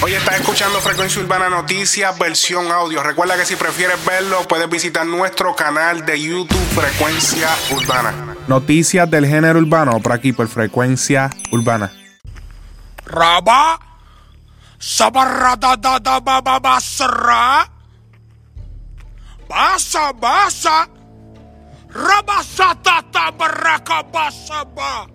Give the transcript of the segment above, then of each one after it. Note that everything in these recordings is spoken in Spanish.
Hoy estás escuchando Frecuencia Urbana Noticias, versión audio. Recuerda que si prefieres verlo, puedes visitar nuestro canal de YouTube Frecuencia Urbana. Noticias del género urbano, por aquí, por Frecuencia Urbana. Raba. Sabarradadadababasra. Basa, basa. Rabasatata baraka basaba.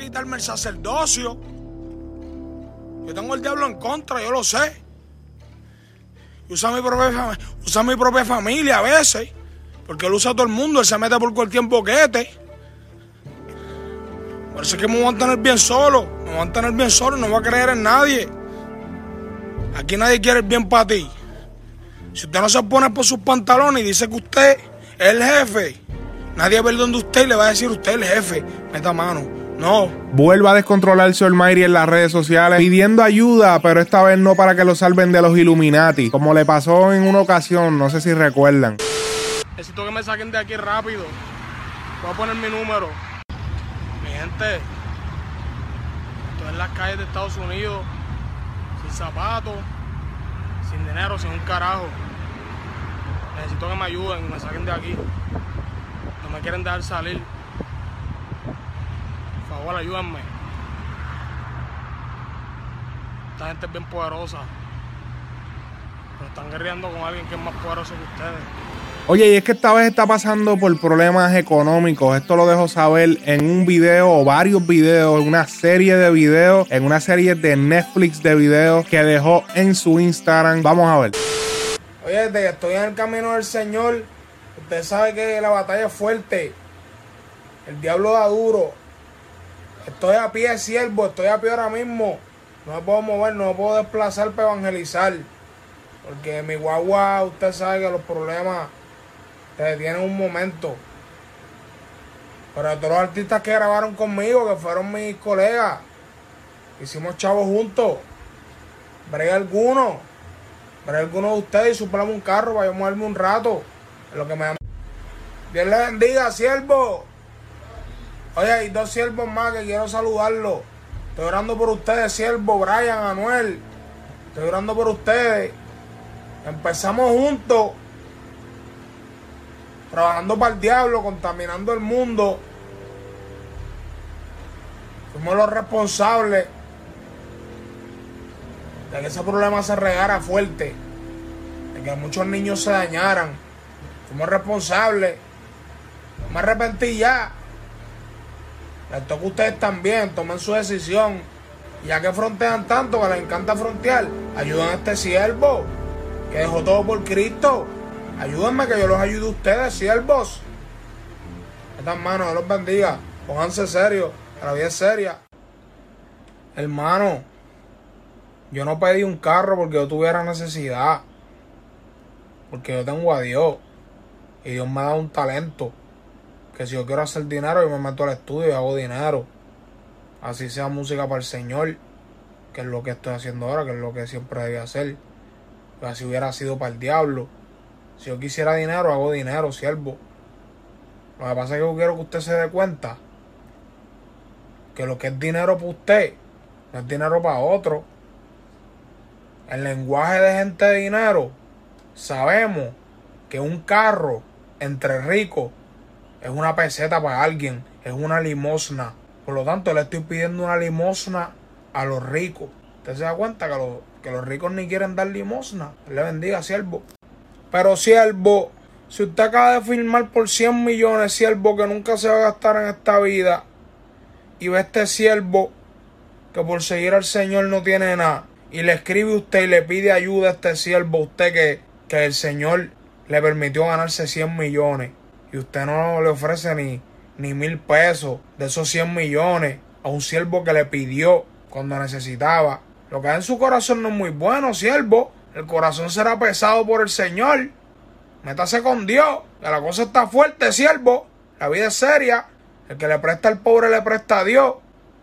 Quitarme el sacerdocio. Yo tengo el diablo en contra, yo lo sé. Usa mi propia, familia a veces. Porque él usa a todo el mundo, él se mete por cualquier boquete. Por eso es que me voy a tener bien solo. Me voy a tener bien solo no voy a creer en nadie. Aquí nadie quiere el bien para ti. Si usted no se pone por sus pantalones y dice que usted es el jefe, nadie va a ver donde usted y le va a decir usted el jefe. Meta mano. No. Vuelve a descontrolarse Almighty en las redes sociales pidiendo ayuda, pero esta vez no para que lo salven de los Illuminati, como le pasó en una ocasión, no sé si recuerdan. Necesito que me saquen de aquí rápido. Voy a poner mi número. Mi gente, estoy en las calles de Estados Unidos, sin zapatos, sin dinero, sin un carajo. Necesito que me ayuden, me saquen de aquí. No me quieren dejar salir. Favor, ayúdenme. Esta gente es bien poderosa. Pero están guerreando con alguien que es más poderoso que ustedes. Oye, y es que esta vez está pasando por problemas económicos. Esto lo dejo saber en un video o varios videos, en una serie de videos, en una serie de Netflix de videos que dejó en su Instagram. Vamos a ver. Oye, desde que estoy en el camino del Señor, usted sabe que la batalla es fuerte. El diablo da duro. Estoy a pie, siervo, estoy a pie ahora mismo. No me puedo mover, no me puedo desplazar para evangelizar. Porque mi guagua, usted sabe que los problemas te detienen un momento. Pero todos los artistas que grabaron conmigo, que fueron mis colegas, hicimos chavos juntos. Brega alguno. Pero alguno de ustedes y suplamos un carro para yo moverme un rato. Es lo que me Dios le bendiga, siervo. Oye, hay dos siervos más que quiero saludarlos. Estoy orando por ustedes, siervo, Brian, Anuel. Estoy orando por ustedes. Empezamos juntos. Trabajando para el diablo, contaminando el mundo. Fuimos los responsables de que ese problema se regara fuerte, de que muchos niños se dañaran. Fuimos responsables. No me arrepentí ya. Les toca a ustedes también, tomen su decisión. Ya que frontean tanto, que les encanta frontear, ayuden a este siervo, que dejó todo por Cristo. Ayúdenme que yo los ayude a ustedes, siervos. Estas manos, Dios los bendiga. Pónganse serios, la vida es seria. Hermano, yo no pedí un carro porque yo tuviera necesidad. Porque yo tengo a Dios. Y Dios me ha dado un talento. Que si yo quiero hacer dinero, yo me meto al estudio y hago dinero. Así sea música para el Señor. Que es lo que estoy haciendo ahora, que es lo que siempre debía hacer. Pero si hubiera sido para el diablo. Si yo quisiera dinero, hago dinero, siervo. Lo que pasa es que yo quiero que usted se dé cuenta que lo que es dinero para usted no es dinero para otro. El lenguaje de gente de dinero, sabemos que un carro entre ricos es una peseta para alguien, es una limosna. Por lo tanto, le estoy pidiendo una limosna a los ricos. ¿Usted se da cuenta que, que los ricos ni quieren dar limosna? Le bendiga, siervo. Pero siervo, si usted acaba de firmar por 100 millones, siervo, que nunca se va a gastar en esta vida, y ve este siervo que por seguir al Señor no tiene nada, y le escribe usted y le pide ayuda a este siervo, usted que, que el Señor le permitió ganarse 100 millones, y usted no le ofrece ni, ni mil pesos de esos 100 millones a un siervo que le pidió cuando necesitaba. Lo que hay en su corazón no es muy bueno, siervo. El corazón será pesado por el Señor. Métase con Dios, que la cosa está fuerte, siervo. La vida es seria. El que le presta al pobre le presta a Dios.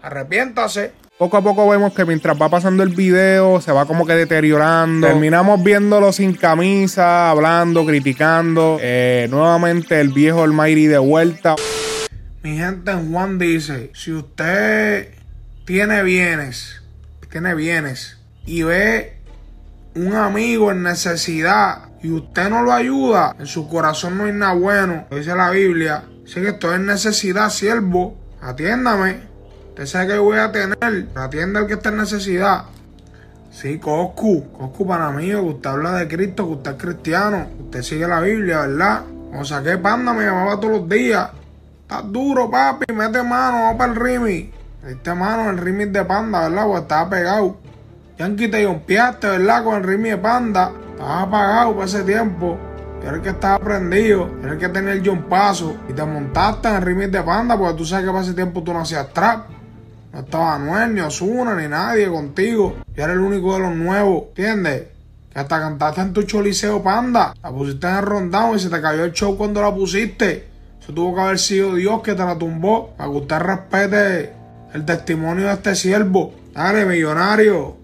Arrepiéntase. Poco a poco vemos que mientras va pasando el video, se va como que deteriorando. Terminamos viéndolo sin camisa, hablando, criticando. Eh, nuevamente el viejo Almighty de vuelta. Mi gente, Juan dice, si usted tiene bienes, tiene bienes y ve un amigo en necesidad y usted no lo ayuda, en su corazón no hay nada bueno, dice la Biblia. Dice que estoy en necesidad, siervo, atiéndame. Usted sabe que voy a tener, atienda al que está en necesidad. Sí, Coscu, Coscu para mí, que usted habla de Cristo, que usted es cristiano, usted sigue la Biblia, ¿verdad? O sea, que panda me llamaba todos los días. Estás duro, papi, mete mano, vamos para el Rimi. Mete mano, el Rimi de panda, ¿verdad? Porque estaba pegado. Yankee te rompiaste, ¿verdad? Con el Rimi de panda. Estabas apagado para ese tiempo. Era el que estaba prendido, era el que tenía el John Paso. Y te montaste en el remix de Panda porque tú sabes que para ese tiempo tú no hacías trap. No estaba Anuel, ni Osuna, ni nadie contigo. Yo era el único de los nuevos, ¿entiendes? Que hasta cantaste en tu choliseo Panda. La pusiste en el rondado y se te cayó el show cuando la pusiste. Eso tuvo que haber sido Dios que te la tumbó. Para que usted respete el testimonio de este siervo. Dale, millonario.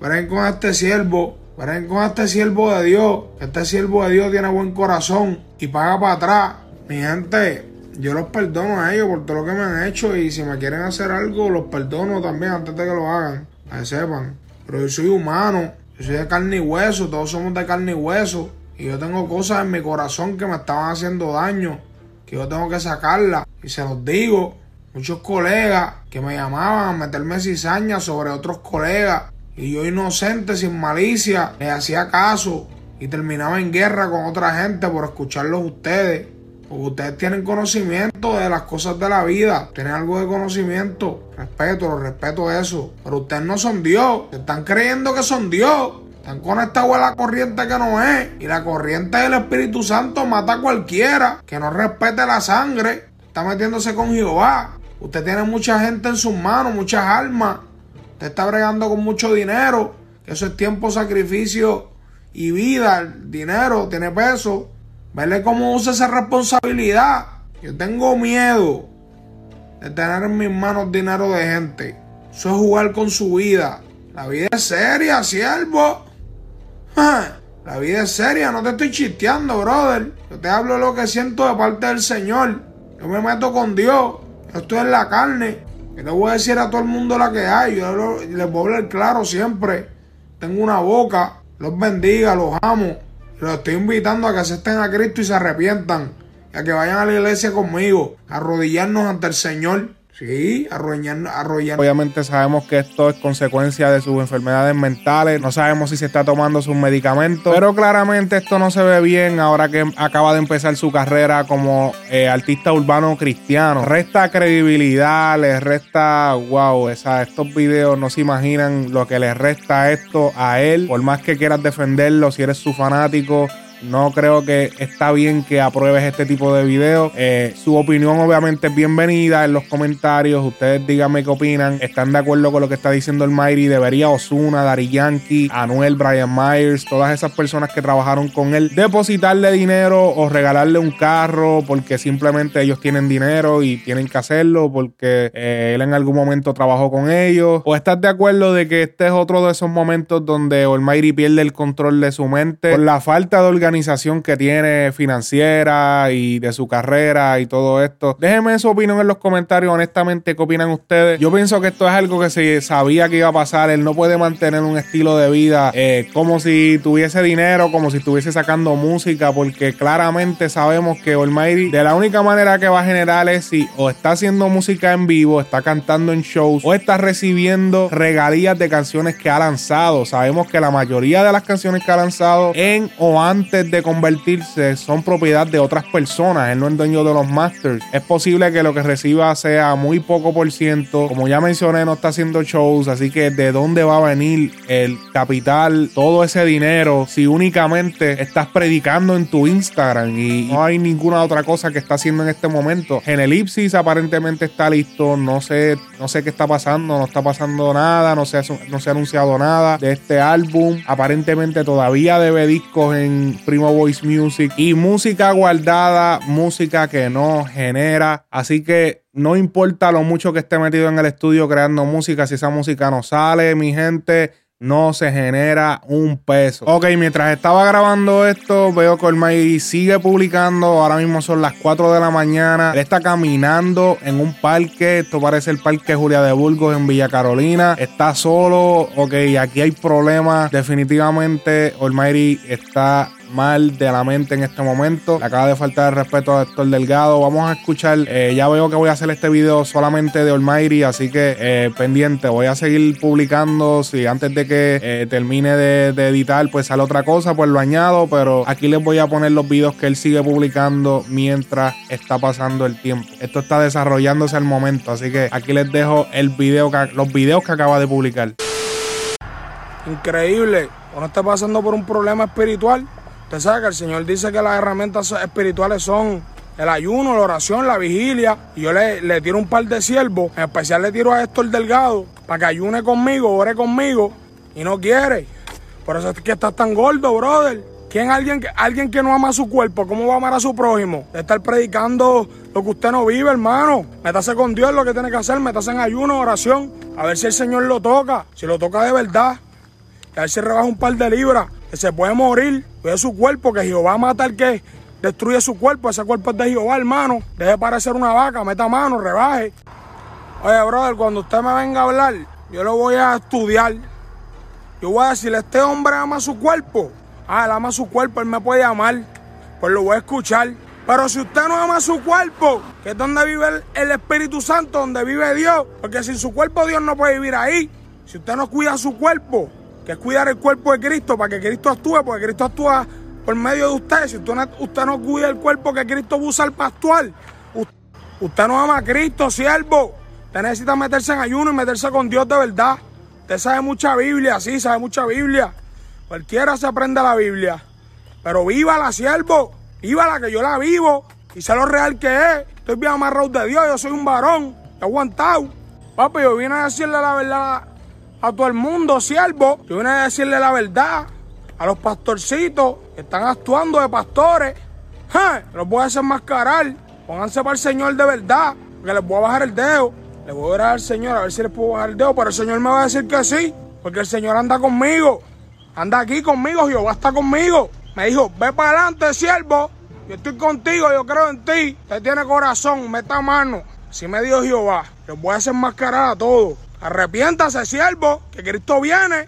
Ven con este siervo Ven con este siervo de Dios. Este siervo de Dios tiene buen corazón y paga para atrás. Mi gente, yo los perdono a ellos por todo lo que me han hecho y si me quieren hacer algo, los perdono también antes de que lo hagan. Que sepan. Pero yo soy humano, yo soy de carne y hueso, todos somos de carne y hueso. Y yo tengo cosas en mi corazón que me estaban haciendo daño, que yo tengo que sacarlas. Y se los digo, muchos colegas que me llamaban a meterme cizaña sobre otros colegas y yo inocente, sin malicia, les hacía caso y terminaba en guerra con otra gente por escucharlos ustedes. Ustedes tienen conocimiento de las cosas de la vida, tienen algo de conocimiento. Respeto, lo respeto eso. Pero ustedes no son Dios, están creyendo que son Dios. Están conectados a la corriente que no es. Y la corriente del Espíritu Santo mata a cualquiera que no respete la sangre. Está metiéndose con Jehová. Usted tiene mucha gente en sus manos, muchas almas Usted está bregando con mucho dinero, eso es tiempo, sacrificio y vida. Dinero tiene peso. Verle cómo usa esa responsabilidad. Yo tengo miedo de tener en mis manos dinero de gente. Eso es jugar con su vida. La vida es seria, siervo. La vida es seria, no te estoy chisteando, brother. Yo te hablo lo que siento de parte del Señor. Yo me meto con Dios. Yo estoy en la carne. Yo le voy a decir a todo el mundo la que hay. Yo les voy a hablar claro siempre. Tengo una boca. Los bendiga, los amo. Los estoy invitando a que acepten a Cristo y se arrepientan. Y a que vayan a la iglesia conmigo. A arrodillarnos ante el Señor. Sí, arrollando, arrollando. Obviamente sabemos que esto es consecuencia de sus enfermedades mentales. No sabemos si se está tomando sus medicamentos. Pero claramente esto no se ve bien ahora que acaba de empezar su carrera como eh, artista urbano cristiano. Resta credibilidad, les resta, wow, esa, estos videos no se imaginan lo que les resta esto a él. Por más que quieras defenderlo, si eres su fanático no creo que está bien que apruebes este tipo de videos. Eh, su opinión obviamente es bienvenida en los comentarios. Ustedes díganme qué opinan. ¿Están de acuerdo con lo que está diciendo el Mighty? ¿Debería Osuna, Dari Yankee, Anuel, Brian Myers, todas esas personas que trabajaron con él, depositarle dinero o regalarle un carro porque simplemente ellos tienen dinero y tienen que hacerlo porque eh, él en algún momento trabajó con ellos? ¿O estás de acuerdo de que este es otro de esos momentos donde Almighty pierde el control de su mente por la falta de organización? Que tiene financiera y de su carrera y todo esto. Déjenme su opinión en los comentarios, honestamente, ¿qué opinan ustedes? Yo pienso que esto es algo que se sabía que iba a pasar. Él no puede mantener un estilo de vida eh, como si tuviese dinero, como si estuviese sacando música, porque claramente sabemos que Almighty de la única manera que va a generar es si o está haciendo música en vivo, está cantando en shows o está recibiendo regalías de canciones que ha lanzado. Sabemos que la mayoría de las canciones que ha lanzado en o antes de convertirse son propiedad de otras personas. Él no es dueño de los masters. Es posible que lo que reciba sea muy poco por ciento. Como ya mencioné, no está haciendo shows. Así que de dónde va a venir el capital, todo ese dinero, si únicamente estás predicando en tu Instagram y no hay ninguna otra cosa que está haciendo en este momento. En Elipsis aparentemente está listo. No sé, no sé qué está pasando. No está pasando nada. No se, no se ha anunciado nada de este álbum. Aparentemente todavía debe discos en Primo Voice Music y música guardada, música que no genera. Así que no importa lo mucho que esté metido en el estudio creando música, si esa música no sale, mi gente no se genera un peso. Ok, mientras estaba grabando esto, veo que Olmairi sigue publicando. Ahora mismo son las 4 de la mañana. Él está caminando en un parque. Esto parece el parque Julia de Burgos en Villa Carolina. Está solo. Ok, aquí hay problemas. Definitivamente, Olmairi está mal de la mente en este momento. Acaba de faltar el respeto a Héctor Delgado. Vamos a escuchar. Eh, ya veo que voy a hacer este video solamente de Almighty, así que eh, pendiente. Voy a seguir publicando. Si antes de que eh, termine de, editar, pues sale otra cosa, pues lo añado. Pero aquí les voy a poner los videos que él sigue publicando mientras está pasando el tiempo. Esto está desarrollándose al momento, así que aquí les dejo el video los videos que acaba de publicar. Increíble. Uno está pasando por un problema espiritual Usted sabe que el Señor dice que las herramientas espirituales son el ayuno, la oración, la vigilia. Y yo le, le tiro un par de siervos. En especial le tiro a Héctor Delgado para que ayune conmigo, ore conmigo. Y no quiere. Por eso es que estás tan gordo, brother. ¿Quién alguien alguien que no ama su cuerpo? ¿Cómo va a amar a su prójimo? De estar predicando lo que usted no vive, hermano. Métase con Dios lo que tiene que hacer. Métase en ayuno, oración. A ver si el Señor lo toca. Si lo toca de verdad. A ver si rebaja un par de libras se puede morir, de su cuerpo, que Jehová mata al que destruye su cuerpo, ese cuerpo es de Jehová, hermano. Deje parecer una vaca, meta mano, rebaje. Oye, brother, cuando usted me venga a hablar, yo lo voy a estudiar. Yo voy a decirle, este hombre ama su cuerpo. Ah, él ama su cuerpo, él me puede amar. Pues lo voy a escuchar. Pero si usted no ama su cuerpo, que es donde vive el Espíritu Santo, donde vive Dios, porque sin su cuerpo Dios no puede vivir ahí. Si usted no cuida su cuerpo, que es cuidar el cuerpo de Cristo para que Cristo actúe, porque Cristo actúa por medio de usted. Si usted no, usted no cuida el cuerpo que Cristo usa para actuar, usted no ama a Cristo, siervo. Usted necesita meterse en ayuno y meterse con Dios de verdad. Usted sabe mucha Biblia, sí, sabe mucha Biblia. Cualquiera se aprende la Biblia. Pero vívala, siervo. Vívala, que yo la vivo. Y sé lo real que es. Estoy bien amarrado de Dios. Yo soy un varón. He aguantado. Papi, yo vine a decirle la verdad a todo el mundo, siervo. Yo vine a decirle la verdad a los pastorcitos que están actuando de pastores. Los voy a desenmascarar. Pónganse para el Señor de verdad, que les voy a bajar el dedo. Le voy a orar al Señor a ver si les puedo bajar el dedo, pero el Señor me va a decir que sí, porque el Señor anda conmigo. Anda aquí conmigo, Jehová está conmigo. Me dijo, ve para adelante, siervo. Yo estoy contigo, yo creo en ti. Usted tiene corazón, meta mano. Así me dijo Jehová. Los voy a desenmascarar a todos. Arrepiéntase, siervo, que Cristo viene.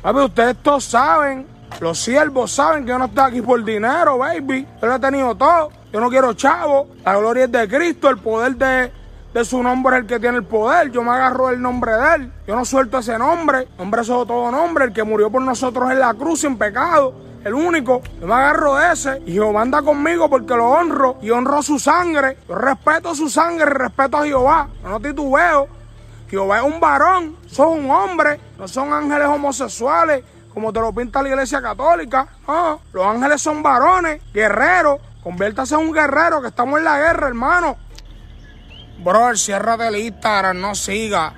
Papi, ustedes todos saben, los siervos saben que yo no estoy aquí por dinero, baby. Yo lo he tenido todo. Yo no quiero chavo. La gloria es de Cristo, el poder de, de su nombre es el que tiene el poder. Yo me agarro el nombre de él. Yo no suelto ese nombre. Nombre es todo nombre. El que murió por nosotros en la cruz sin pecado. El único. Yo me agarro de ese. Y Jehová anda conmigo porque lo honro. Y honro su sangre. Yo respeto su sangre. Respeto a Jehová. Yo no titubeo. Jehová es un varón, son un hombre, no son ángeles homosexuales, como te lo pinta la iglesia católica. Los ángeles son varones, guerreros. Conviértase en un guerrero que estamos en la guerra, hermano. Bro, cierra del Instagram, no siga.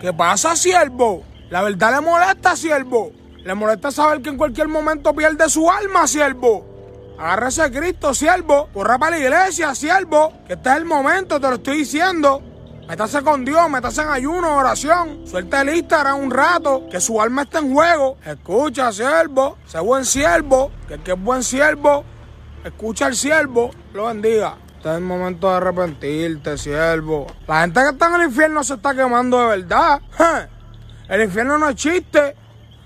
¿Qué pasa, siervo? La verdad le molesta, siervo. Le molesta saber que en cualquier momento pierde su alma, siervo. Agárrese a Cristo, siervo. Corra para la iglesia, siervo. Que este es el momento, te lo estoy diciendo. Métase con Dios, métase en ayuno, oración. Suelta el Instagram un rato, que su alma está en juego. Escucha, siervo, sé buen siervo, que el que es buen siervo, escucha al siervo, lo bendiga. Este es el momento de arrepentirte, siervo. La gente que está en el infierno se está quemando de verdad. El infierno no es chiste.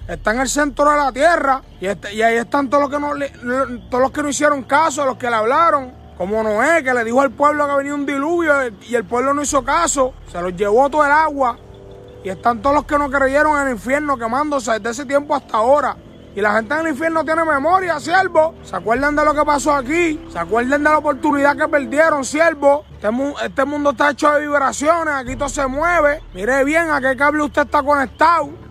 Está en el centro de la tierra. Y, este, ahí están todos los que no hicieron caso, los que le hablaron. Como Noé, que le dijo al pueblo que venía un diluvio y el pueblo no hizo caso, se los llevó todo el agua. Y están todos los que no creyeron en el infierno quemándose desde ese tiempo hasta ahora. Y la gente en el infierno tiene memoria, siervo. ¿Se acuerdan de lo que pasó aquí? ¿Se acuerdan de la oportunidad que perdieron, siervo? Este, este mundo está hecho de vibraciones, aquí todo se mueve. Mire bien a qué cable usted está conectado.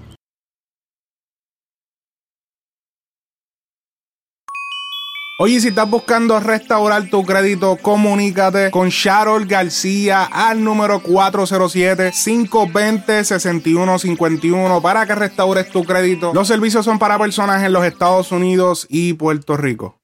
Oye, si estás buscando restaurar tu crédito, comunícate con Sharol García al número 407-520-6151 para que restaures tu crédito. Los servicios son para personas en los Estados Unidos y Puerto Rico.